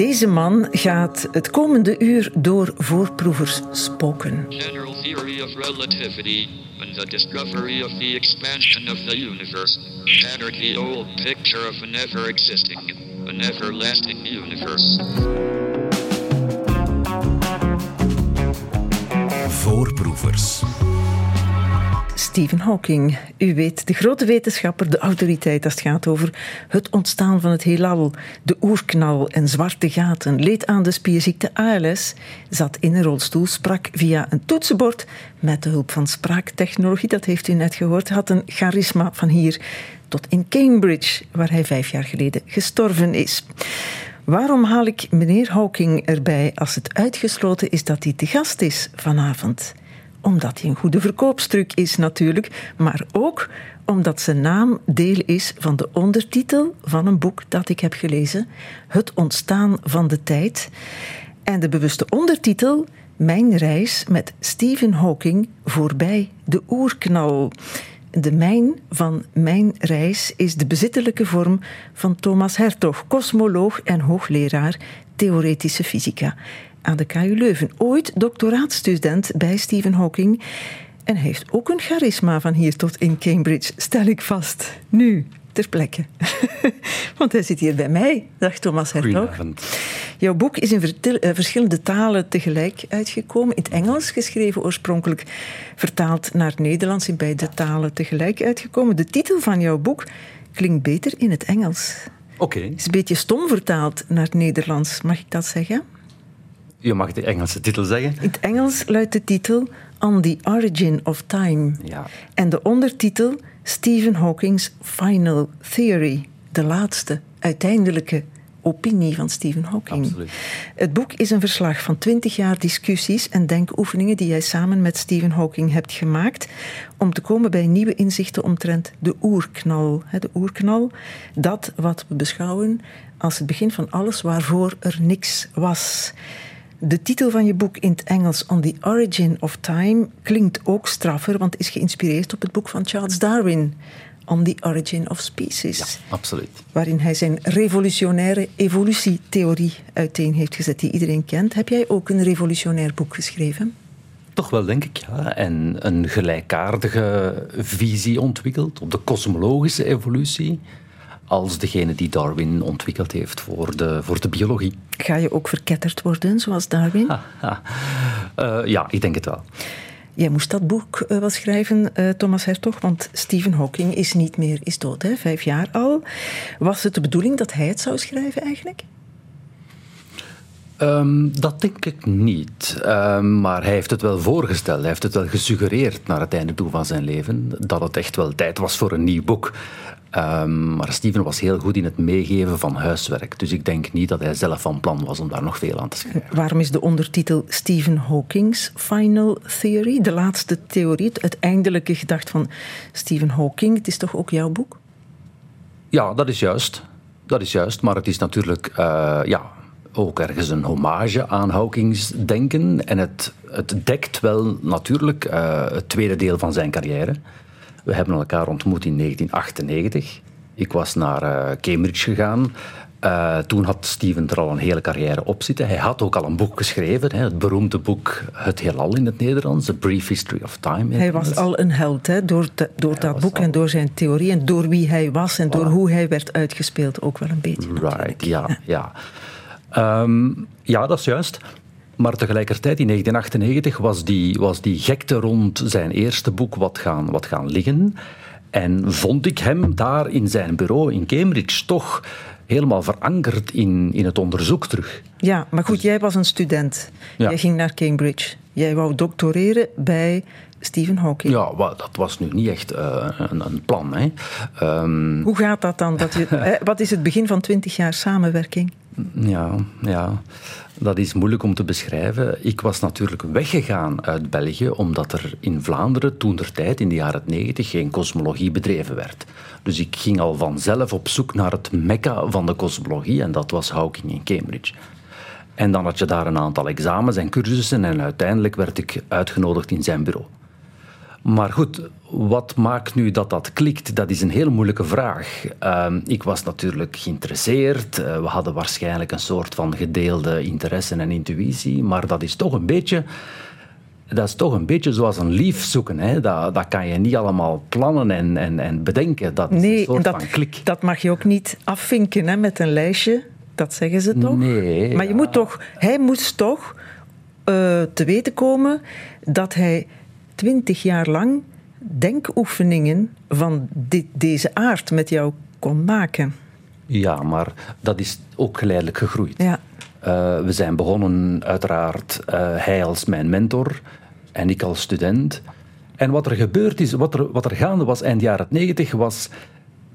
Deze man gaat het komende uur door voorproevers spoken. General theory of relativity and the discovery of the expansion of the universe shattered the old picture of an ever existing, an everlasting universe. Voorproevers. Stephen Hawking, u weet, de grote wetenschapper, de autoriteit als het gaat over het ontstaan van het heelal, de oerknal en zwarte gaten, leed aan de spierziekte ALS, zat in een rolstoel, sprak via een toetsenbord met de hulp van spraaktechnologie, dat heeft u net gehoord, had een charisma van hier tot in Cambridge, waar hij vijf jaar geleden gestorven is. Waarom haal ik meneer Hawking erbij? Als het uitgesloten is dat hij te gast is vanavond? Omdat hij een goede verkoopstruc is natuurlijk, maar ook omdat zijn naam deel is van de ondertitel van een boek dat ik heb gelezen, Het ontstaan van de tijd. En de bewuste ondertitel, Mijn reis met Stephen Hawking voorbij de oerknal. De mijn van mijn reis is de bezittelijke vorm van Thomas Hertog, kosmoloog en hoogleraar theoretische fysica aan de KU Leuven. Ooit doctoraatstudent bij Stephen Hawking. En heeft ook een charisma van hier tot in Cambridge, stel ik vast. Nu, ter plekke. Want hij zit hier bij mij, dacht Thomas Hertog. Jouw boek is in eh, verschillende talen tegelijk uitgekomen. In het Engels geschreven oorspronkelijk, vertaald naar het Nederlands in beide talen tegelijk uitgekomen. De titel van jouw boek klinkt beter in het Engels. Oké, Is een beetje stom vertaald naar het Nederlands, mag ik dat zeggen? Je mag de Engelse titel zeggen. In het Engels luidt de titel On the Origin of Time. Ja. En de ondertitel Stephen Hawking's Final Theory. De laatste, uiteindelijke opinie van Stephen Hawking. Absoluut. Het boek is een verslag van 20 jaar discussies en denkoefeningen die jij samen met Stephen Hawking hebt gemaakt om te komen bij nieuwe inzichten omtrent de oerknal. De oerknal, dat wat we beschouwen als het begin van alles waarvoor er niks was. De titel van je boek in het Engels, On the Origin of Time, klinkt ook straffer, want is geïnspireerd op het boek van Charles Darwin, On the Origin of Species Absoluut. waarin hij zijn revolutionaire evolutietheorie uiteen heeft gezet, die iedereen kent. Heb jij ook een revolutionair boek geschreven? Toch wel, denk ik, ja. En een gelijkaardige visie ontwikkeld op de kosmologische evolutie als degene die Darwin ontwikkeld heeft voor de, voor de biologie. Ga je ook verketterd worden, zoals Darwin? Ha. Eh, ja, ik denk het wel. Jij moest dat boek eh, wel schrijven, eh, Thomas Hertog, want Stephen Hawking is niet meer, is dood, hè? vijf jaar al. Was het de bedoeling dat hij het zou schrijven eigenlijk? Ehm, dat denk ik niet. Ehm, maar hij heeft het wel voorgesteld. Hij heeft het wel gesuggereerd naar het einde toe van zijn leven. Dat het echt wel tijd was voor een nieuw boek. Ehm, maar Steven was heel goed in het meegeven van huiswerk. Dus ik denk niet dat hij zelf van plan was om daar nog veel aan te schrijven. Waarom is de ondertitel Stephen Hawking's Final Theory, de laatste theorie, het uiteindelijke gedacht van Stephen Hawking? Het is toch ook jouw boek? Ja, dat is juist. Dat is juist. Maar het is natuurlijk eh, ja, ook ergens een hommage aan Hawkings denken. En het, het dekt wel natuurlijk eh, het tweede deel van zijn carrière. We hebben elkaar ontmoet in 1998. Ik was naar eh, Cambridge gegaan. Eh, toen had Steven er al een hele carrière op zitten. Hij had ook al een boek geschreven, hè, het beroemde boek Het Heelal in het Nederlands, A Brief History of Time. Hij was al een held hè, door, te- door dat boek al- en door zijn theorie en door wie hij was en door hoe hij werd uitgespeeld ook wel een beetje. natuurlijk. Right, ja, ja. Ehm, ja, dat is juist. Maar tegelijkertijd, in 1998, was die, was die gekte rond zijn eerste boek wat gaan, wat gaan liggen. En vond ik hem daar in zijn bureau in Cambridge toch helemaal verankerd in, in het onderzoek terug. Ja, maar goed, jij was een student. Ja. Jij ging naar Cambridge. Jij wou doctoreren bij Stephen Hawking. Ja, dat was nu niet echt eh, een, een plan. Hè. Ehm, Hoe gaat dat dan? Dat je, wat is het begin van twintig jaar samenwerking? Ja, ja, dat is moeilijk om te beschrijven. Ik was natuurlijk weggegaan uit België omdat er in Vlaanderen toen der tijd, in de jaren 90, geen kosmologie bedreven werd. Dus ik ging al vanzelf op zoek naar het mekka van de kosmologie en dat was Hawking in Cambridge. En dan had je daar een aantal examens en cursussen en uiteindelijk werd ik uitgenodigd in zijn bureau. Maar goed, wat maakt nu dat dat klikt? Dat is een heel moeilijke vraag. Ehm, ik was natuurlijk geïnteresseerd. Uh, we hadden waarschijnlijk een soort van gedeelde interesse en intuïtie. Maar dat is toch een beetje dat is toch een beetje zoals een lief zoeken. Hè? Dat, dat kan je niet allemaal plannen en, en, en bedenken. Dat is nee, een soort dat, van klik. dat mag je ook niet afvinken hè, met een lijstje. Dat zeggen ze toch? Nee. Maar je ja. moet toch, hij moest toch uh, te weten komen dat hij twintig jaar lang denkoefeningen van dit, deze aard met jou kon maken. Ja, maar dat is ook geleidelijk gegroeid. Ja. Uh, we zijn begonnen, uiteraard, uh, hij als mijn mentor en ik als student. En wat er gebeurd is, wat er, wat er gaande was eind jaren 90, was.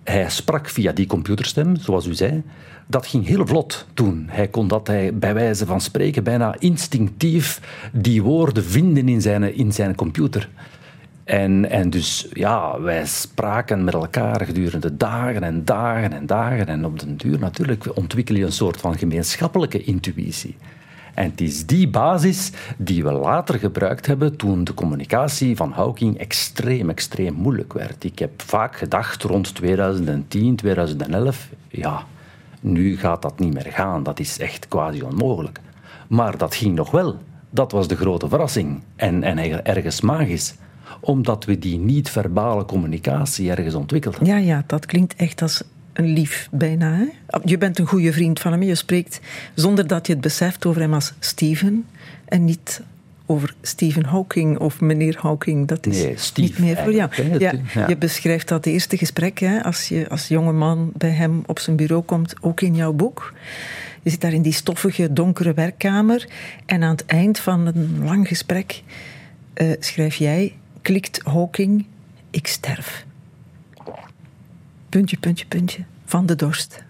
Hij sprak via die computerstem, zoals u zei. Dat ging heel vlot toen. Hij kon dat hij, bij wijze van spreken bijna instinctief die woorden vinden in zijn, in zijn computer. En, en dus, ja, wij spraken met elkaar gedurende dagen en dagen en dagen. En op den duur natuurlijk ontwikkel je een soort van gemeenschappelijke intuïtie. En het is die basis die we later gebruikt hebben toen de communicatie van Hawking extreem, extreem moeilijk werd. Ik heb vaak gedacht rond 2010, 2011, ja, nu gaat dat niet meer gaan. Dat is echt quasi onmogelijk. Maar dat ging nog wel. Dat was de grote verrassing. En, en ergens magisch omdat we die niet-verbale communicatie ergens ontwikkelden. Ja, ja, dat klinkt echt als een lief bijna. Hè? Je bent een goede vriend van hem. Je spreekt zonder dat je het beseft over hem als Steven en niet over Stephen Hawking of meneer Hawking. Dat is nee, Steve, niet meer voor jou. Ja, ja. Je beschrijft dat eerste gesprek hè, als je als jonge man bij hem op zijn bureau komt, ook in jouw boek. Je zit daar in die stoffige, donkere werkkamer en aan het eind van een lang gesprek uh, schrijf jij klikt Hawking, ik sterf. Puntje, puntje, puntje, van de dorst.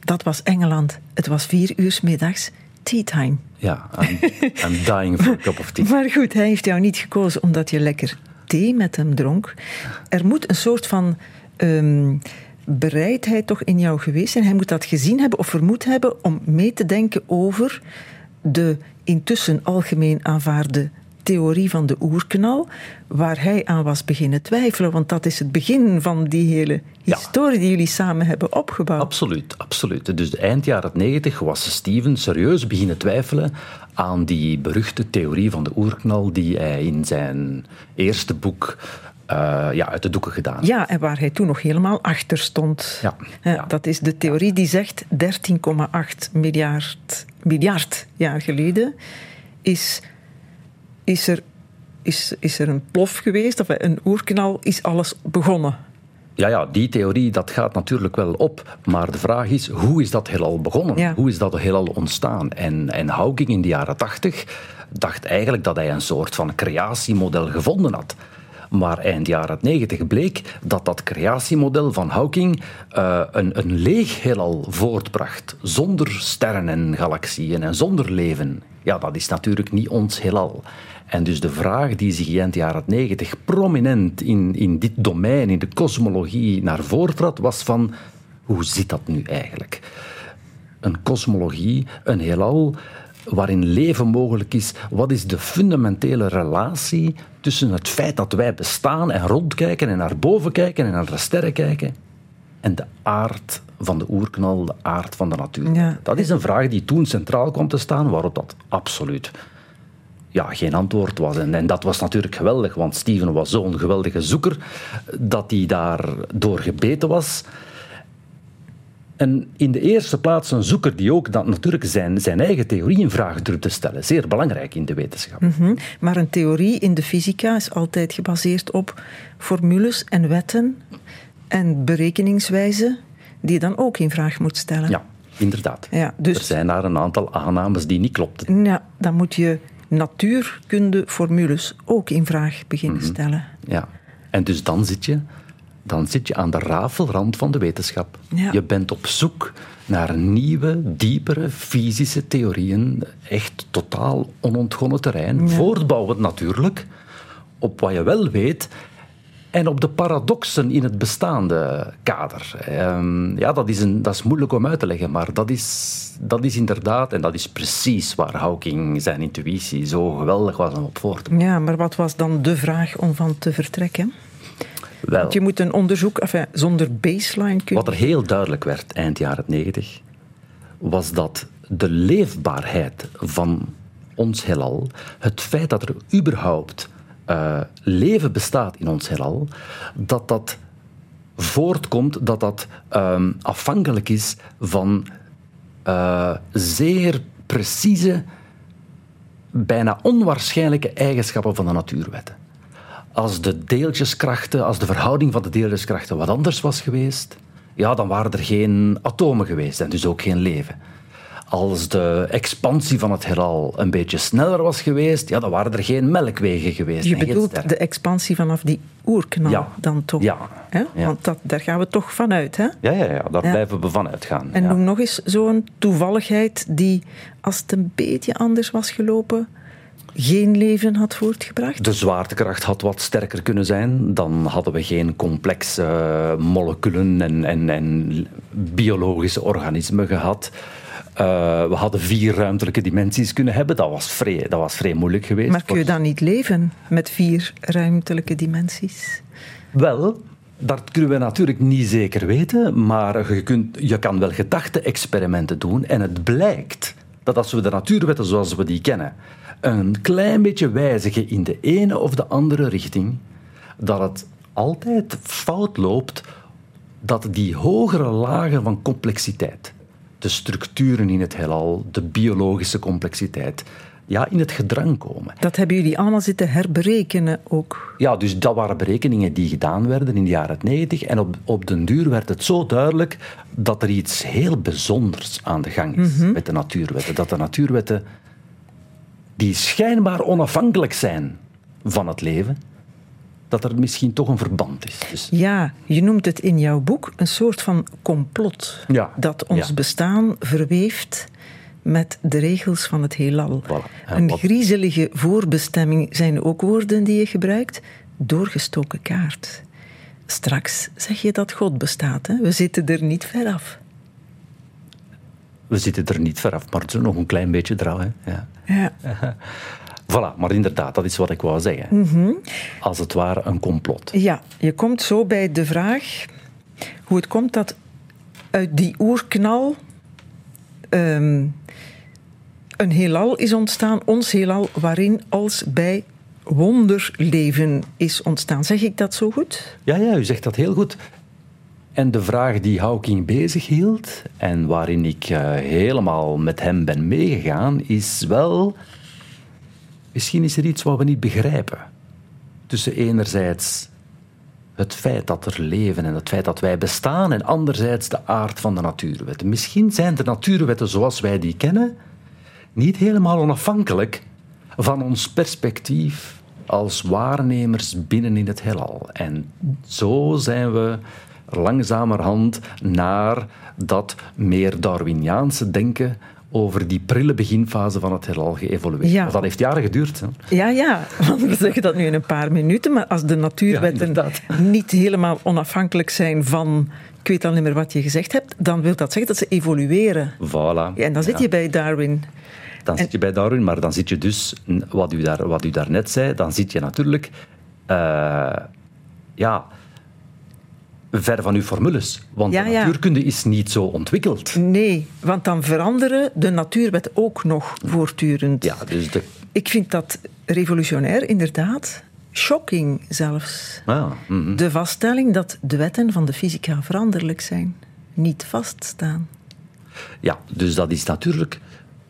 Dat was Engeland. Het was vier uur 's middags, tea time. Ja, I'm, I'm dying for a cup of tea. Maar goed, hij heeft jou niet gekozen omdat je lekker thee met hem dronk. Er moet een soort van um, bereidheid toch in jou geweest zijn. Hij moet dat gezien hebben of vermoed hebben om mee te denken over de intussen algemeen aanvaarde theorie van de oerknal, waar hij aan was beginnen twijfelen. Want dat is het begin van die hele historie ja. die jullie samen hebben opgebouwd. Absoluut, absoluut. Dus eind jaren 90 was Steven serieus beginnen twijfelen aan die beruchte theorie van de oerknal die hij in zijn eerste boek uh, ja, uit de doeken gedaan. Ja, en waar hij toen nog helemaal achter stond. Ja, ja. Dat is de theorie die zegt 13,8 miljard, miljard jaar geleden is is er, is, is er een plof geweest, of een oerknal, is alles begonnen. Ja, ja, die theorie dat gaat natuurlijk wel op. Maar de vraag is, hoe is dat heelal begonnen? Ja. Hoe is dat heelal ontstaan? En, en Hawking in de jaren tachtig dacht eigenlijk dat hij een soort van creatiemodel gevonden had. Maar eind jaren 90 bleek dat dat creatiemodel van Hawking uh, een, een leeg heelal voortbracht. Zonder sterren en galaxieën en zonder leven. Ja, dat is natuurlijk niet ons heelal. En dus de vraag die zich eind jaren 90 prominent in, in dit domein, in de kosmologie, naar voren trad, was van hoe zit dat nu eigenlijk? Een kosmologie, een heelal waarin leven mogelijk is. Wat is de fundamentele relatie tussen het feit dat wij bestaan en rondkijken en naar boven kijken en naar de sterren kijken en de aard van de oerknal, de aard van de natuur? Ja. Dat is een vraag die toen centraal kwam te staan, waarop dat absoluut ja, geen antwoord was. En, en dat was natuurlijk geweldig, want Steven was zo'n geweldige zoeker dat hij daardoor gebeten was. En in de eerste plaats een zoeker die ook dat natuurlijk zijn, zijn eigen theorie in vraag durft te stellen. Zeer belangrijk in de wetenschap. Mm -hmm. Maar een theorie in de fysica is altijd gebaseerd op formules en wetten en berekeningswijzen die je dan ook in vraag moet stellen. Ja, inderdaad. Ja, dus, er zijn daar een aantal aannames die niet klopten. Ja, dan moet je natuurkundeformules ook in vraag beginnen Mhm. stellen. Ja, en dus dan zit je dan zit je aan de rafelrand van de wetenschap. Ja. Je bent op zoek naar nieuwe, diepere fysische theorieën. Echt totaal onontgonnen terrein. Ja. Voortbouwend natuurlijk op wat je wel weet. En op de paradoxen in het bestaande kader. Ehm, ja, dat is, een, dat is moeilijk om uit te leggen, maar dat is, dat is inderdaad, en dat is precies waar Hawking zijn intuïtie zo geweldig was om op voor te Ja, maar wat was dan de vraag om van te vertrekken? Wel, Want je moet een onderzoek, enfin, zonder baseline kunnen. wat er heel duidelijk werd eind jaren 90, was dat de leefbaarheid van ons heelal, het feit dat er überhaupt eh, leven bestaat in ons heelal, dat dat voortkomt, dat dat ehm, afhankelijk is van eh, zeer precieze, bijna onwaarschijnlijke eigenschappen van de natuurwetten. Als de deeltjeskrachten, als de verhouding van de deeltjeskrachten wat anders was geweest, ja, dan waren er geen atomen geweest en dus ook geen leven. Als de expansie van het heelal een beetje sneller was geweest, ja, dan waren er geen melkwegen geweest. Je bedoelt de expansie vanaf die oerknal Ja. dan toch? Ja. Hè? Ja. Want dat, daar gaan we toch vanuit. Hè? Ja, ja, ja, daar Ja. blijven we van uitgaan. En ja. noem nog eens zo'n toevalligheid die, als het een beetje anders was gelopen, geen leven had voortgebracht. De zwaartekracht had wat sterker kunnen zijn. Dan hadden we geen complexe eh, moleculen en, en, en biologische organismen gehad. Eh, we hadden vier ruimtelijke dimensies kunnen hebben. Dat was vrij, dat was vrij moeilijk geweest. Maar kun je dan niet leven met vier ruimtelijke dimensies? Wel, dat kunnen we natuurlijk niet zeker weten, maar je, kunt, je kan wel gedachte-experimenten doen en het blijkt dat als we de natuurwetten zoals we die kennen een klein beetje wijzigen in de ene of de andere richting, dat het altijd fout loopt dat die hogere lagen van complexiteit, de structuren in het heelal, de biologische complexiteit, ja, in het gedrang komen. Dat hebben jullie allemaal zitten herberekenen ook. Ja, dus dat waren berekeningen die gedaan werden in de jaren 90. En op, op den duur werd het zo duidelijk dat er iets heel bijzonders aan de gang is met de natuurwetten. Dat de natuurwetten, die schijnbaar onafhankelijk zijn van het leven, dat er misschien toch een verband is. Dus, Ja, je noemt het in jouw boek een soort van complot. Ja, Dat ons ja. bestaan verweeft met de regels van het heelal. Voilà. Een wat- griezelige voorbestemming zijn ook woorden die je gebruikt. Doorgestoken kaart. Straks zeg je dat God bestaat. Hè? We zitten er niet ver af. we zitten er niet ver af, maar nog een klein beetje eraf. Hè. Ja. Ja. Voilà, maar inderdaad, dat is wat ik wou zeggen. Mhm. Als het ware een complot. Ja, je komt zo bij de vraag hoe het komt dat uit die oerknal ehm, een heelal is ontstaan, ons heelal, waarin als bij wonderleven is ontstaan. Zeg ik dat zo goed? Ja, ja, u zegt dat heel goed. En de vraag die Hawking bezig hield en waarin ik eh, helemaal met hem ben meegegaan, is wel... Misschien is er iets wat we niet begrijpen. Tussen enerzijds het feit dat er leven en het feit dat wij bestaan en anderzijds de aard van de natuurwetten. Misschien zijn de natuurwetten zoals wij die kennen niet helemaal onafhankelijk van ons perspectief als waarnemers binnen in het heelal. En zo zijn we langzamerhand naar dat meer Darwiniaanse denken over die prille beginfase van het heelal geëvolueerd. Ja. Dat heeft jaren geduurd. Hè? Ja, ja, want we zeggen dat nu in een paar minuten, maar als de natuurwetten inderdaad. niet helemaal onafhankelijk zijn van, ik weet al niet meer wat je gezegd hebt, dan wil dat zeggen dat ze evolueren. Voilà. Ja, en dan zit je bij Darwin. Dan zit je bij Darwin, maar dan zit je dus, wat u, daar, wat u daarnet zei, dan zit je natuurlijk eh, ja, ver van uw formules. Want Ja, de ja. natuurkunde is niet zo ontwikkeld. Nee, want dan veranderen de natuurwetten ook nog voortdurend. Ja, dus de, Ik vind dat revolutionair, inderdaad. Shocking zelfs. ja, mhm. De vaststelling dat de wetten van de fysica veranderlijk zijn, niet vaststaan. ja, dus dat is natuurlijk,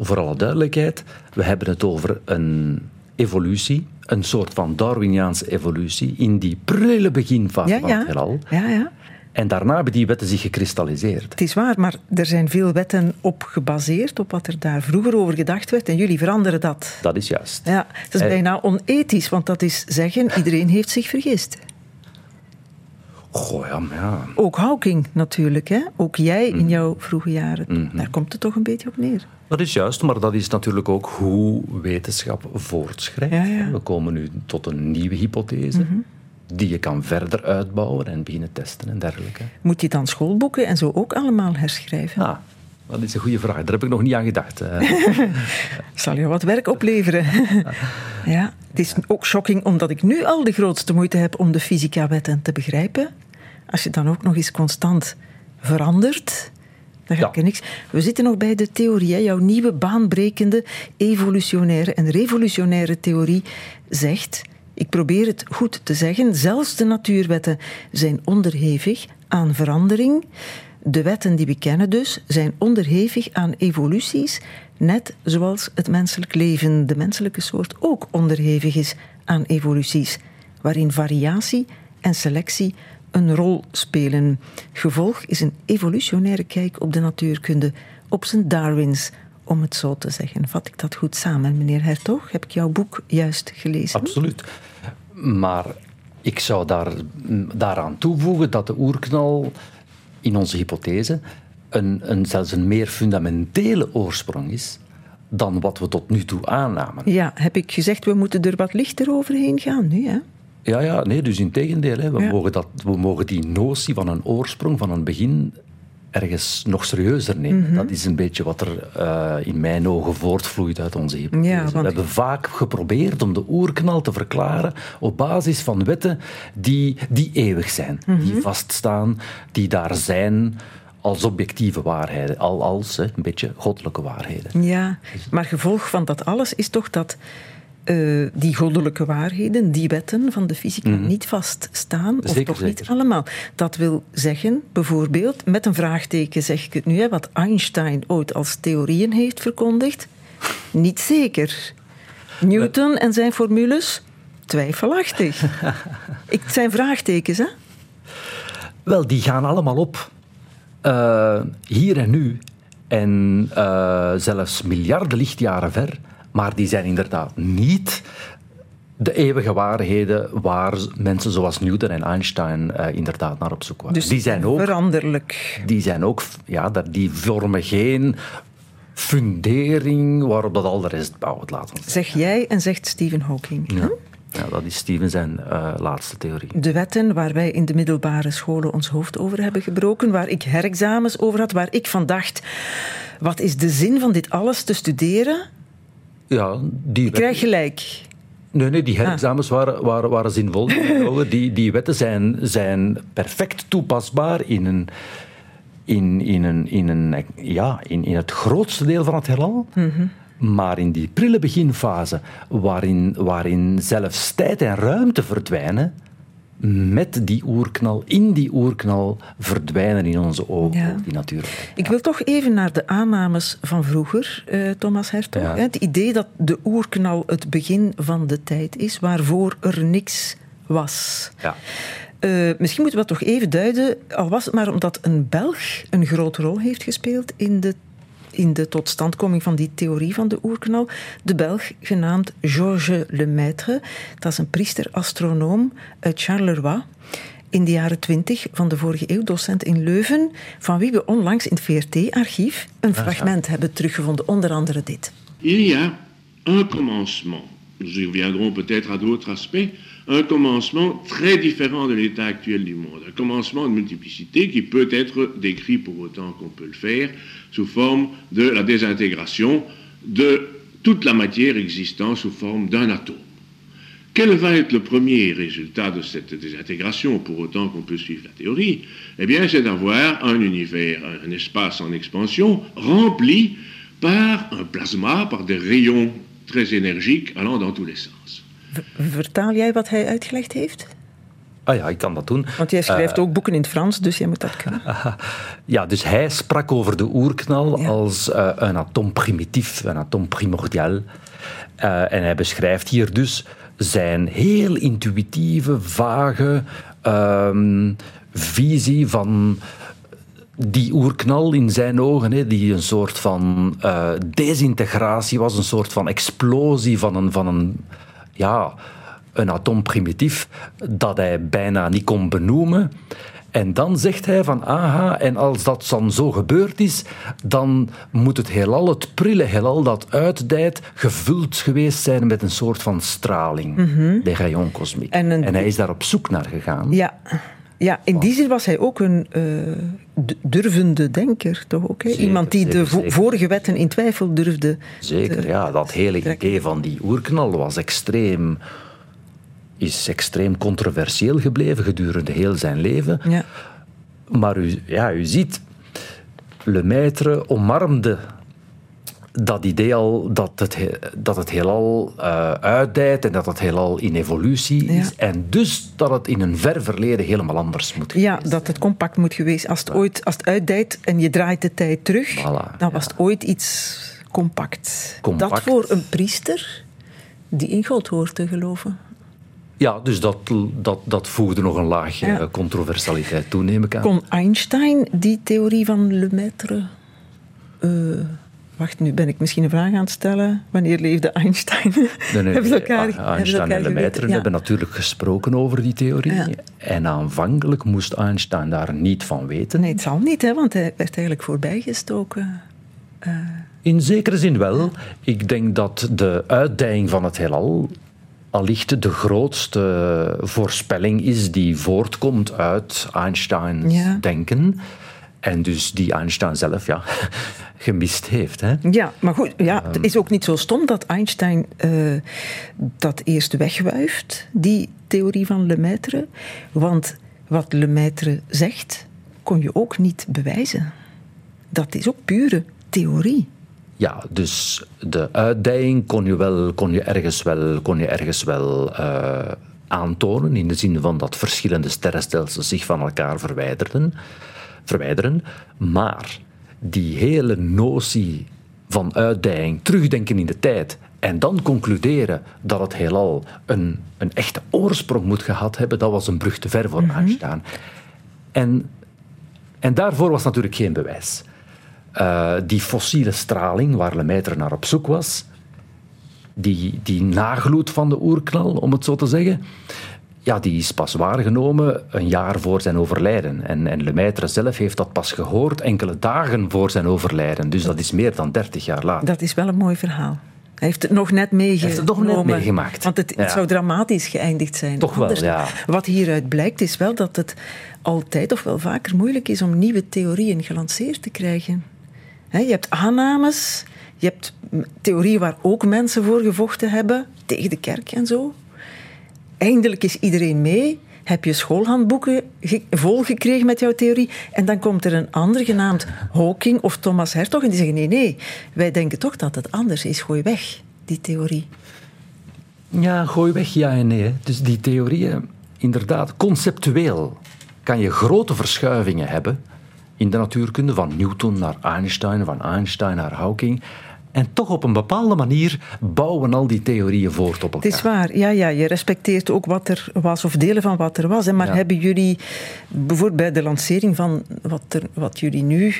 voor alle duidelijkheid, we hebben het over een evolutie, een soort van Darwiniaanse evolutie, in die prille beginfase Ja, van ja. het heelal. ja, ja. En daarna hebben die wetten zich gekristalliseerd. Het is waar, maar er zijn veel wetten op gebaseerd, op wat er daar vroeger over gedacht werd. En jullie veranderen dat. Dat is juist. Ja, het is Eh. bijna onethisch, want dat is zeggen, iedereen heeft zich vergist. Goh, ja, maar ja. Ook Hawking natuurlijk, hè? ook jij in jouw vroege jaren. Daar komt het toch een beetje op neer. Dat is juist, maar dat is natuurlijk ook hoe wetenschap voortschrijdt. Ja, ja. We komen nu tot een nieuwe hypothese. die je kan verder uitbouwen en beginnen testen en dergelijke. Moet je dan schoolboeken en zo ook allemaal herschrijven? Ja, dat is een goede vraag. Daar heb ik nog niet aan gedacht. Eh. Zal je wat werk opleveren? ja, het is ook shocking omdat ik nu al de grootste moeite heb om de fysica-wetten te begrijpen. Als je dan ook nog eens constant verandert, dan ga ik er niks. We zitten nog bij de theorie. Jouw nieuwe baanbrekende evolutionaire en revolutionaire theorie zegt. Ik probeer het goed te zeggen. Zelfs de natuurwetten zijn onderhevig aan verandering. De wetten die we kennen dus zijn onderhevig aan evoluties, net zoals het menselijk leven, de menselijke soort, ook onderhevig is aan evoluties, waarin variatie en selectie een rol spelen. Gevolg is een evolutionaire kijk op de natuurkunde, op zijn Darwins, om het zo te zeggen. Vat ik dat goed samen, meneer Hertog? Heb ik jouw boek juist gelezen? Absoluut. Maar ik zou daar, daaraan toevoegen dat de oerknal in onze hypothese een, een, zelfs een meer fundamentele oorsprong is dan wat we tot nu toe aannamen. Ja, heb ik gezegd, we moeten er wat lichter overheen gaan nu, hè? Ja, ja, nee, dus in tegendeel. Hè. We, mogen dat, we mogen die notie van een oorsprong, van een begin, ergens nog serieuzer nemen. Mhm. Dat is een beetje wat er uh, in mijn ogen voortvloeit uit onze hypothese. Ja, want... We hebben vaak geprobeerd om de oerknal te verklaren op basis van wetten die, die eeuwig zijn, die mhm. vaststaan, die daar zijn als objectieve waarheden, al als hè, een beetje goddelijke waarheden. Ja, maar gevolg van dat alles is toch dat uh, die goddelijke waarheden, die wetten van de fysica mm. niet vaststaan, of toch niet allemaal. Dat wil zeggen, bijvoorbeeld, met een vraagteken zeg ik het nu, hè, wat Einstein ooit als theorieën heeft verkondigd, niet zeker. Newton en zijn formules, twijfelachtig. ik, het zijn vraagtekens, hè? Wel, die gaan allemaal op. Uh, hier en nu. En uh, zelfs miljarden lichtjaren ver. Maar die zijn inderdaad niet de eeuwige waarheden waar mensen zoals Newton en Einstein uh, inderdaad naar op zoek waren. Dus die zijn ook veranderlijk. Die zijn ook, ja, die vormen geen fundering waarop dat al de rest bouwt, laten we Zeg jij en zegt Stephen Hawking. Ja. Ja, dat is Steven zijn uh, laatste theorie. De wetten waar wij in de middelbare scholen ons hoofd over hebben gebroken, waar ik herexamens over had, waar ik van dacht: wat is de zin van dit alles te studeren? Ja, die Ik krijg gelijk. Nee, nee, die herexamens ah. waren, waren, waren zinvol. die, die wetten zijn, zijn perfect toepasbaar in een in, in, een, in, een, ja, in, in het grootste deel van het heelal. Mm Maar in die prille beginfase, waarin, waarin zelfs tijd en ruimte verdwijnen, met die oerknal, in die oerknal, verdwijnen in onze ogen, die natuur. Ik wil toch even naar de aannames van vroeger, uh, Thomas Hertog. Het idee dat de oerknal het begin van de tijd is, waarvoor er niks was. Ja. Uh, misschien moeten we dat toch even duiden, al was het maar omdat een Belg een grote rol heeft gespeeld in de in de totstandkoming van die theorie van de oerknal. De Belg genaamd Georges Lemaitre. Dat is een priester-astronoom uit Charleroi. In de jaren twintig van de vorige eeuw, docent in Leuven, van wie we onlangs in het VRT-archief een fragment hebben teruggevonden, onder andere dit. Il y a un commencement. Nous y reviendrons peut-être à d'autres aspects un commencement très différent de l'état actuel du monde, un commencement de multiplicité qui peut être décrit pour autant qu'on peut le faire sous forme de la désintégration de toute la matière existant sous forme d'un atome. Quel va être le premier résultat de cette désintégration, pour autant qu'on peut suivre la théorie? Eh bien, c'est d'avoir un univers, un espace en expansion rempli par un plasma, par des rayons très énergiques allant dans tous les sens. Vertaal jij wat hij uitgelegd heeft? Ah ja, ik kan dat doen. Want jij schrijft uh, ook boeken in het Frans, dus jij moet dat kunnen. ja, dus hij sprak over de oerknal ja. als uh, een atoom primitief, een atoom primordiaal. Uh, en hij beschrijft hier dus zijn heel intuïtieve, vage um, visie van die oerknal in zijn ogen, hè, die een soort van desintegratie was, een soort van explosie van een, van een ja, een atoom primitief dat hij bijna niet kon benoemen. En dan zegt hij van, aha, en als dat dan zo gebeurd is, dan moet het heelal, het prille heelal dat uitdijt, gevuld geweest zijn met een soort van straling, de rayon cosmique. En En, hij is daar op zoek naar gegaan. Ja. Ja, in die zin was hij ook een eh, durvende denker, toch ook? Hè? Zeker, Iemand die zeker, de vo- zeker. vorige wetten in twijfel durfde. Zeker, ja. Dat hele idee van die oerknal was extreem, is extreem controversieel gebleven gedurende heel zijn leven. Ja. Maar u, ja, u ziet, Lemaitre omarmde dat idee al dat het, he- dat het heelal eh uitdijt en dat het heelal in evolutie is. Ja. En dus dat het in een ver verleden helemaal anders moet Ja, geweest dat het compact moet geweest. Als het, ooit, als het uitdijt en je draait de tijd terug, Voilà, dan ja. was het ooit iets compact. Compact. Dat voor een priester die in God hoort te geloven. Ja, dus dat, dat, dat voegde nog een laagje Ja. controversialiteit toe, neem ik aan. Kon Einstein die theorie van Lemaitre... eh, wacht, nu ben ik misschien een vraag aan het stellen. Wanneer leefde Einstein? Nee, nee, hebben elkaar, Ah, hebben Einstein en Lemaitre? Ja. hebben natuurlijk gesproken over die theorie. Ja. En aanvankelijk moest Einstein daar niet van weten. Nee, het zal niet, hè, want hij werd eigenlijk voorbijgestoken. In zekere zin wel. Ik denk dat de uitdijing van het heelal allicht de grootste voorspelling is die voortkomt uit Einsteins Ja. denken. En dus die Einstein zelf ja, gemist heeft. Hè? Ja, maar goed, ja, Ehm. het is ook niet zo stom dat Einstein eh, dat eerst wegwuift, die theorie van Lemaitre. Want wat Lemaitre zegt, kon je ook niet bewijzen. Dat is ook pure theorie. Ja, dus de uitdijing kon je, wel, kon je ergens wel, kon je ergens wel eh, aantonen, in de zin van dat verschillende sterrenstelsels zich van elkaar verwijderden, verwijderen. Maar die hele notie van uitdijing, terugdenken in de tijd en dan concluderen dat het heelal een, een echte oorsprong moet gehad hebben, dat was een brug te ver voor Einstein. En, en daarvoor was natuurlijk geen bewijs. Eh, die fossiele straling waar Lemaitre naar op zoek was, die, die nagloed van de oerknal, om het zo te zeggen, ja, die is pas waargenomen een jaar voor zijn overlijden. En, en Lemaitre zelf heeft dat pas gehoord enkele dagen voor zijn overlijden. Dus dat is meer dan dertig jaar later. Dat is wel een mooi verhaal. Hij heeft het nog net meegenomen. heeft het nog net meegemaakt. Want het, Ja. zou dramatisch geëindigd zijn. Toch wel, Anders. ja. Wat hieruit blijkt is wel dat het altijd of wel vaker moeilijk is om nieuwe theorieën gelanceerd te krijgen. Je hebt aannames, je hebt theorieën waar ook mensen voor gevochten hebben, tegen de kerk en zo. Eindelijk is iedereen mee. Heb je schoolhandboeken ge- volgekregen met jouw theorie? En dan komt er een ander genaamd Hawking of Thomas Hertog. En die zeggen: nee, nee, wij denken toch dat het anders is. Gooi weg, die theorie. Ja, gooi weg ja en nee. Dus die theorieën, inderdaad, conceptueel kan je grote verschuivingen hebben in de natuurkunde, van Newton naar Einstein, van Einstein naar Hawking. En toch op een bepaalde manier bouwen al die theorieën voort op elkaar. Het is waar, ja, ja, je respecteert ook wat er was of delen van wat er was. Hè. Maar Ja. hebben jullie bijvoorbeeld bij de lancering van wat, er, wat jullie nu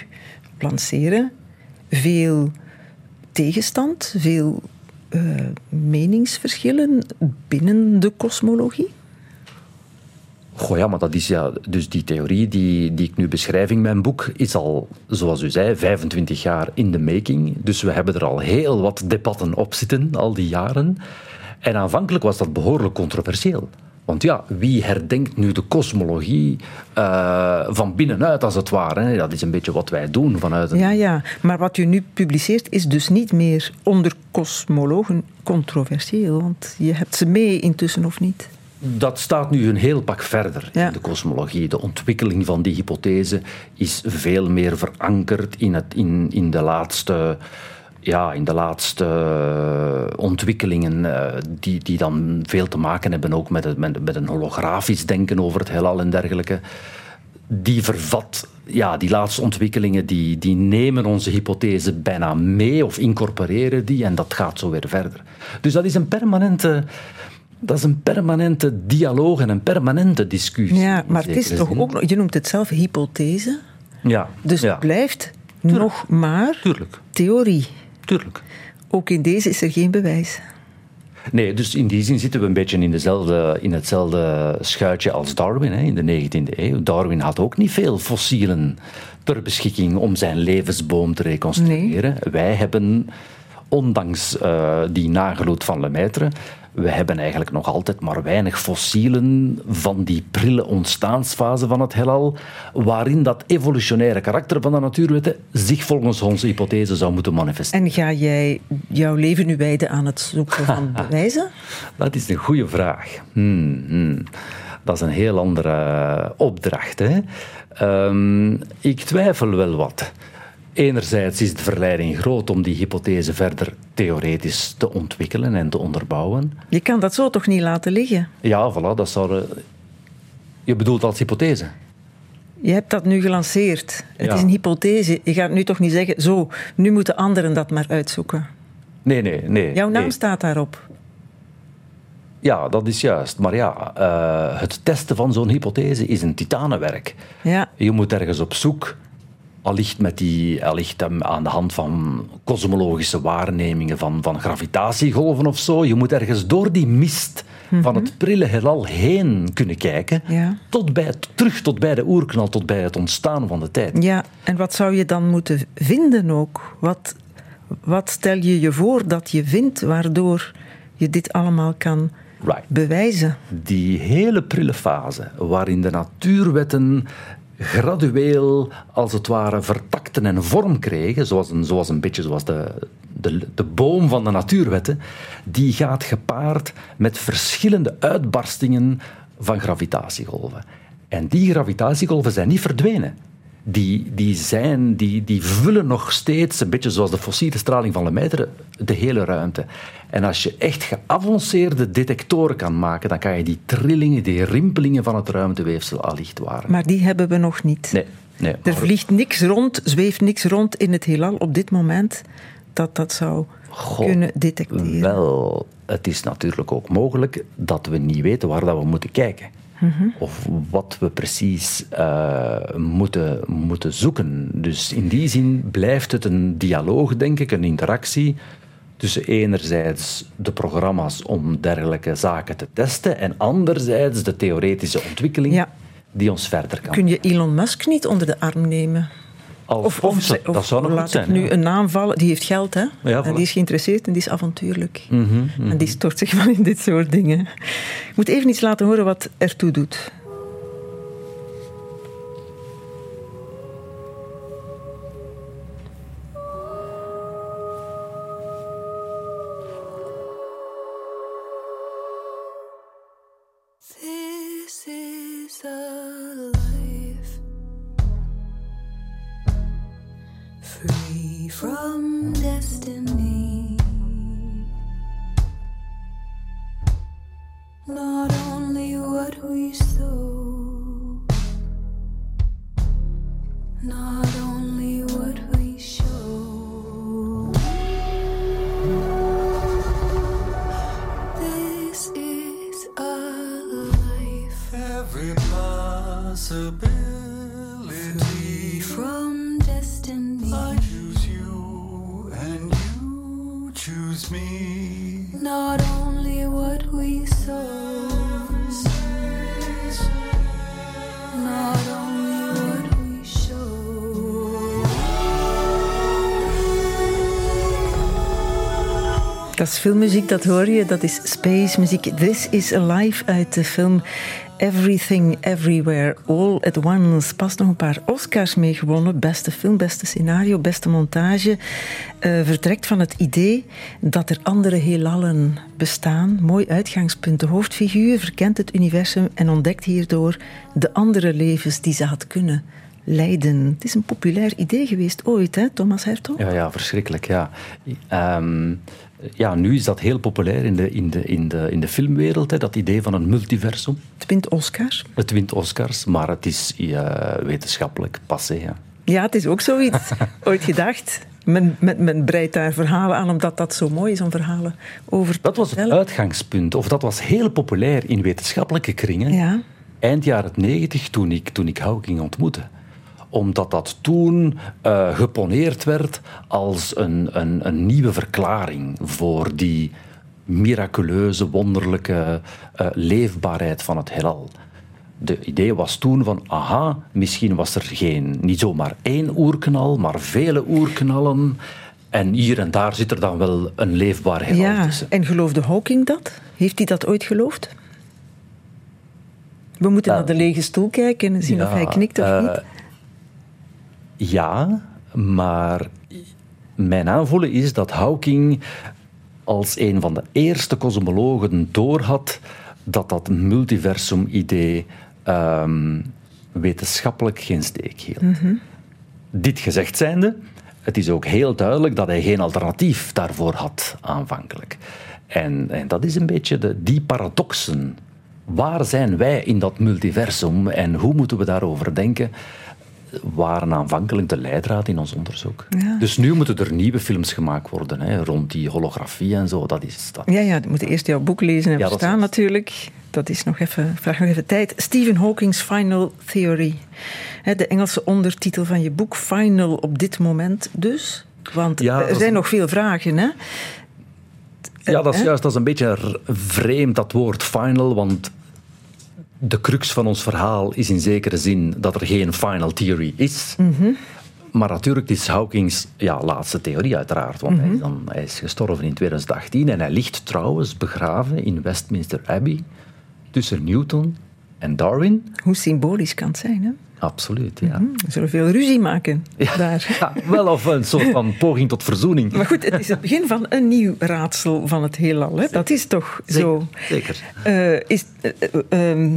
lanceren, veel tegenstand, veel eh, meningsverschillen binnen de kosmologie? Goh ja, maar dat is ja... Dus die theorie die, die ik nu beschrijf in mijn boek is al, zoals u zei, 25 jaar in de making. Dus we hebben er al heel wat debatten op zitten, al die jaren. En aanvankelijk was dat behoorlijk controversieel. Want ja, wie herdenkt nu de kosmologie eh, van binnenuit, als het ware? Dat is een beetje wat wij doen vanuit een Ja, ja. Maar wat u nu publiceert is dus niet meer onder kosmologen controversieel. Want je hebt ze mee intussen of niet? Dat staat nu een heel pak verder Ja. in de kosmologie. De ontwikkeling van die hypothese is veel meer verankerd in, het, in, in de laatste, ja, in de laatste ontwikkelingen, eh, die, die dan veel te maken hebben ook met, het, met, met een holografisch denken over het heelal en dergelijke. Die vervat, ja, die laatste ontwikkelingen, die, die nemen onze hypothese bijna mee of incorporeren die en dat gaat zo weer verder. Dus dat is een permanente... Dat is een permanente dialoog en een permanente discussie. Ja, maar het is toch zin. ook nog, je noemt het zelf hypothese. Ja, Dus ja. het blijft nog maar Tuurlijk, theorie. tuurlijk. Ook in deze is er geen bewijs. Nee, dus in die zin zitten we een beetje in, dezelfde, in hetzelfde schuitje als Darwin hè, in de 19e eeuw. Darwin had ook niet veel fossielen ter beschikking om zijn levensboom te reconstrueren. Wij hebben, ondanks uh, die nageloed van Lemaitre, we hebben eigenlijk nog altijd maar weinig fossielen van die prille ontstaansfase van het heelal, waarin dat evolutionaire karakter van de natuurwetten zich volgens onze hypothese zou moeten manifesteren. En ga jij jouw leven nu wijden aan het zoeken van bewijzen? dat is een goede vraag. Hmm, hmm. Dat is een heel andere opdracht. Hè? Um, ik twijfel wel wat. Enerzijds is de verleiding groot om die hypothese verder theoretisch te ontwikkelen en te onderbouwen. Je kan dat zo toch niet laten liggen? Ja, voilà, dat zou. Je bedoelt als hypothese? Je hebt dat nu gelanceerd. Het is een hypothese. Je gaat nu toch niet zeggen, zo, nu moeten anderen dat maar uitzoeken. Nee, nee, nee. Jouw naam nee. staat daarop. Ja, dat is juist. Maar ja, uh, het testen van zo'n hypothese is een titanenwerk. Ja. Je moet ergens op zoek allicht, met die, allicht aan de hand van kosmologische waarnemingen van, van gravitatiegolven of zo. Je moet ergens door die mist van het prille heelal heen kunnen kijken. Ja. Tot bij, terug tot bij de oerknal, tot bij het ontstaan van de tijd. Ja, en wat zou je dan moeten vinden ook? Wat, wat stel je je voor dat je vindt waardoor je dit allemaal kan right. bewijzen? Die hele prille fase waarin de natuurwetten gradueel, als het ware, vertakten en vorm kregen, zoals een, zoals een beetje zoals de, de, de boom van de natuurwetten, die gaat gepaard met verschillende uitbarstingen van gravitatiegolven. En die gravitatiegolven zijn niet verdwenen. Die, die, zijn, die, die vullen nog steeds, een beetje zoals de fossiele straling van Lemaitre, de hele ruimte. En als je echt geavanceerde detectoren kan maken, dan kan je die trillingen, die rimpelingen van het ruimteweefsel allicht waren. Maar die hebben we nog niet. Nee. nee er vliegt niks rond, zweeft niks rond in het heelal op dit moment dat dat zou kunnen detecteren. Wel, het is natuurlijk ook mogelijk dat we niet weten waar dat we moeten kijken. Mm -hmm. Of wat we precies uh, moeten, moeten zoeken. Dus in die zin blijft het een dialoog, denk ik, een interactie tussen enerzijds de programma's om dergelijke zaken te testen en anderzijds de theoretische ontwikkeling ja. die ons verder kan. Kun je Elon Musk niet onder de arm nemen? Als of, of, dat, of, dat zou nog laat goed zijn. nu ja. een naam vallen. Die heeft geld, hè? Ja, en die is geïnteresseerd en die is avontuurlijk. Mm -hmm, mm -hmm. En die stort zich wel in dit soort dingen. Ik moet even iets laten horen wat ertoe doet. Dat is filmmuziek, dat hoor je. Dat is space muziek. This is Alive uit de film Everything Everywhere All at Once. Pas nog een paar Oscars mee gewonnen. Beste film, beste scenario, beste montage. Uh, vertrekt van het idee dat er andere heelallen bestaan. Mooi uitgangspunt. De hoofdfiguur verkent het universum en ontdekt hierdoor de andere levens die ze had kunnen leiden. Het is een populair idee geweest ooit, hè, Thomas Hertog? Ja, ja verschrikkelijk, ja. Um, ja, nu is dat heel populair in de, in de, in de, in de filmwereld, hè, dat idee van een multiversum. Het wint Oscars. Het wint Oscars, maar het is ja, wetenschappelijk passé. Ja. ja, het is ook zoiets. Ooit gedacht. Men, men, men, breidt daar verhalen aan omdat dat zo mooi is om verhalen over te Dat was het uitgangspunt, of dat was heel populair in wetenschappelijke kringen. Ja. Eind jaren 90, toen ik, toen ik Hawking ontmoette omdat dat toen uh, geponeerd werd als een, een, een, nieuwe verklaring voor die miraculeuze, wonderlijke eh, leefbaarheid van het heelal. De idee was toen van, aha, misschien was er geen, niet zomaar één oerknal, maar vele oerknallen. En hier en daar zit er dan wel een leefbaar heelal Ja, tussen. en geloofde Hawking dat? Heeft hij dat ooit geloofd? We moeten naar de lege stoel kijken en zien Ja, of hij knikt of eh, niet. Ja, maar mijn aanvoelen is dat Hawking als een van de eerste kosmologen doorhad dat dat multiversum-idee ehm, wetenschappelijk geen steek hield. Dit gezegd zijnde, het is ook heel duidelijk dat hij geen alternatief daarvoor had aanvankelijk. En, en dat is een beetje de, die paradoxen. Waar zijn wij in dat multiversum en hoe moeten we daarover denken? Waren aanvankelijk de leidraad in ons onderzoek. Ja. Dus nu moeten er nieuwe films gemaakt worden hè, rond die holografie en zo. Dat is dat. Ja, ja, we moeten eerst jouw boek lezen en Ja, dat is- natuurlijk. Dat is nog even, vraagt nog even tijd. Stephen Hawking's Final Theory. Hè, de Engelse ondertitel van je boek. Final op dit moment dus. Want Ja, er zijn nog veel vragen, hè? Ja, dat is juist. Dat is een beetje vreemd, dat woord final, want de crux van ons verhaal is in zekere zin dat er geen final theory is. Maar natuurlijk, het is Hawking's ja, laatste theorie uiteraard, want hij, is dan, hij is gestorven in 2018 en hij ligt trouwens begraven in Westminster Abbey tussen Newton en Darwin. Hoe symbolisch kan het zijn, hè? Absoluut, ja. We zullen veel ruzie maken Ja, daar. ja, wel of een soort van poging tot verzoening. Maar goed, het is het begin van een nieuw raadsel van het heelal. Hè? Dat is toch zo. Zeker. Eh, is, eh, eh, ehm,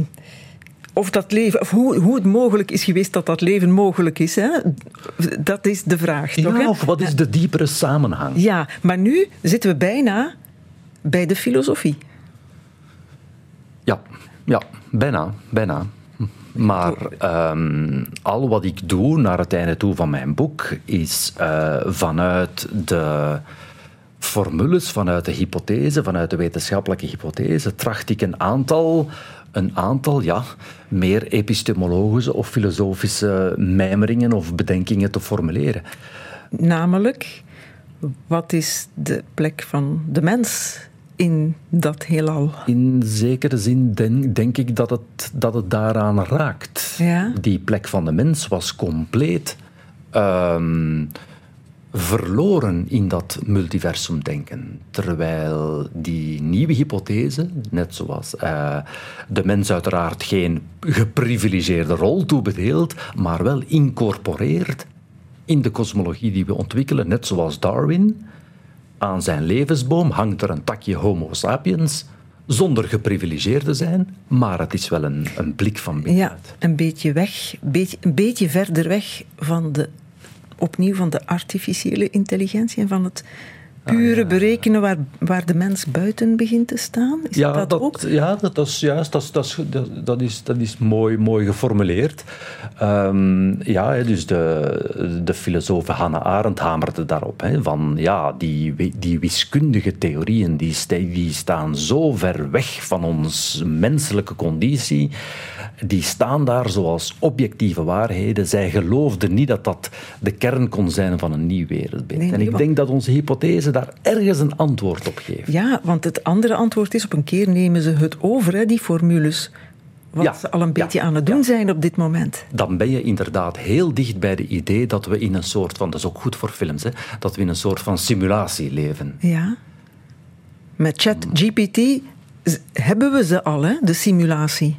of dat leven, of hoe, hoe het mogelijk is geweest dat dat leven mogelijk is, hè? dat is de vraag. toch, hè? Ja, of wat is de diepere samenhang? ja, maar nu zitten we bijna bij de filosofie. Ja, ja bijna, bijna. Maar ehm, al wat ik doe naar het einde toe van mijn boek is eh, vanuit de formules, vanuit de hypothese, vanuit de wetenschappelijke hypothese, tracht ik een aantal, een aantal ja, meer epistemologische of filosofische mijmeringen of bedenkingen te formuleren. Namelijk, wat is de plek van de mens in dat heelal? In zekere zin denk, denk ik dat het, dat het daaraan raakt. Ja. Die plek van de mens was compleet ehm, verloren in dat multiversumdenken. Terwijl die nieuwe hypothese, net zoals eh, de mens uiteraard geen geprivilegeerde rol toebedeelt, maar wel incorporeert in de kosmologie die we ontwikkelen, net zoals Darwin. Aan zijn levensboom hangt er een takje Homo sapiens, zonder geprivilegeerd te zijn, maar het is wel een, een blik van Ja, binnenuit. een beetje weg, beetje, een beetje verder weg van de, opnieuw van de artificiële intelligentie en van het pure berekenen waar, waar de mens buiten begint te staan. Is Ja, dat, dat, ook? ja dat, is juist. Dat, is- dat, is- dat, is, dat is mooi, mooi geformuleerd. Ehm, ja, dus de, de filosoof Hannah Arendt hamerde daarop. Hè, van ja, die, die wiskundige theorieën die, sta- die staan zo ver weg van ons menselijke conditie. Die staan daar zoals objectieve waarheden. Zij geloofden niet dat dat de kern kon zijn van een nieuw wereldbeeld. Nee, en ik denk dat onze hypothese daar ergens een antwoord op geeft. Ja, want het andere antwoord is op een keer nemen ze het over, hè, die formules. Wat Ja, ze al een beetje ja, aan het doen ja. zijn op dit moment. dan ben je inderdaad heel dicht bij de idee dat we in een soort van, dat is ook goed voor films, hè, dat we in een soort van simulatie leven. Ja. Met ChatGPT hebben we ze al, hè, de simulatie.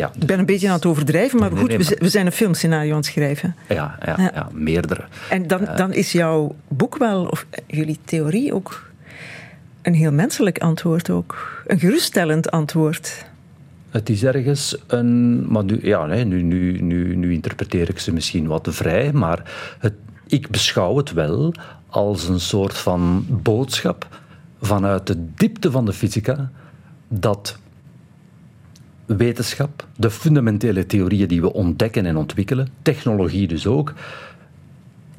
Ja, Ik ben een beetje aan het overdrijven, maar goed, nee, we, maar- z- we zijn een filmscenario aan het schrijven. ja, ja, Ja. ja, meerdere. En dan, dan is jouw boek wel, of jullie theorie ook, een heel menselijk antwoord ook. Een geruststellend antwoord. Het is ergens een. Maar nu, ja, nee, nu, nu, nu, nu interpreteer ik ze misschien wat te vrij, maar het, ik beschouw het wel als een soort van boodschap vanuit de diepte van de fysica dat wetenschap, de fundamentele theorieën die we ontdekken en ontwikkelen, technologie dus ook,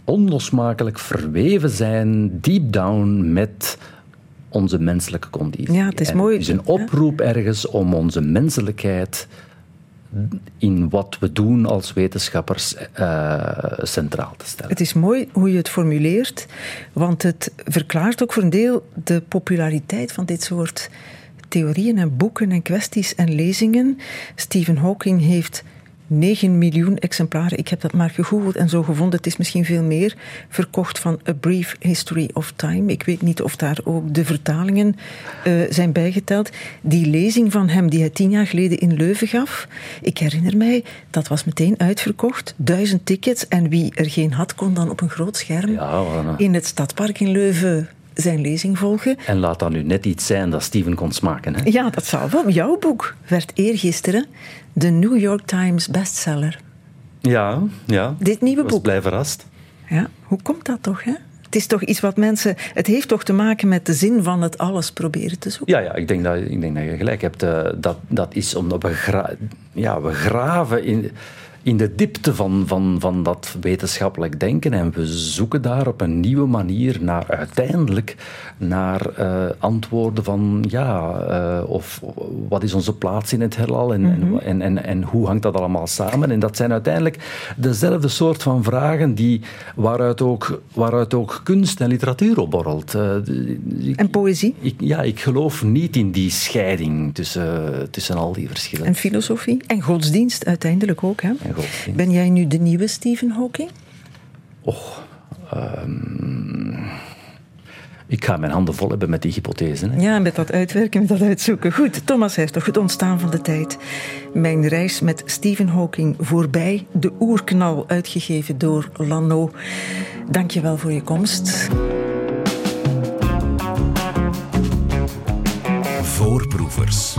onlosmakelijk verweven zijn, deep down, met onze menselijke conditie. Ja, het is En mooi, Het is een hè? oproep ergens om onze menselijkheid in wat we doen als wetenschappers eh, centraal te stellen. Het is mooi hoe je het formuleert, want het verklaart ook voor een deel de populariteit van dit soort theorieën en boeken en kwesties en lezingen. Stephen Hawking heeft 9 miljoen exemplaren, ik heb dat maar gegoogeld en zo gevonden, het is misschien veel meer, verkocht van A Brief History of Time. Ik weet niet of daar ook de vertalingen eh, zijn bijgeteld. Die lezing van hem die hij tien jaar geleden in Leuven gaf, ik herinner mij, dat was meteen uitverkocht, duizend tickets en wie er geen had, kon dan op een groot scherm Ja, in het Stadpark in Leuven zijn lezing volgen. En laat dat nu net iets zijn dat Steven kon smaken. Hè? Ja, dat zal wel. Jouw boek werd eergisteren de New York Times bestseller. Ja, ja. Dit nieuwe Ik boek. blij verrast. Ja, hoe komt dat toch, hè? Het is toch iets wat mensen... Het heeft toch te maken met de zin van het alles proberen te zoeken. Ja, ja ik, denk dat, ik denk dat je gelijk hebt. Eh, dat, dat is omdat we, gra- ja, we graven in, in de diepte van, van, van dat wetenschappelijk denken en we zoeken daar op een nieuwe manier naar uiteindelijk naar eh, antwoorden van ja, eh, of wat is onze plaats in het heelal en, en, en, en, en hoe hangt dat allemaal samen? En dat zijn uiteindelijk dezelfde soort van vragen die, waaruit, ook, waaruit ook kunst en literatuur opborrelt. Eh, ik- En poëzie ik, ja, ik geloof niet in die scheiding tussen, tussen al die verschillen. en filosofie en godsdienst uiteindelijk ook, hè? Ben jij nu de nieuwe Stephen Hawking? Och, ehm, ik ga mijn handen vol hebben met die hypothese. Hè. Ja, met dat uitwerken, met dat uitzoeken. Goed, Thomas Hertog, het ontstaan van de tijd. Mijn reis met Stephen Hawking voorbij de oerknal, uitgegeven door Lano. Dank je wel voor je komst. Voorproevers.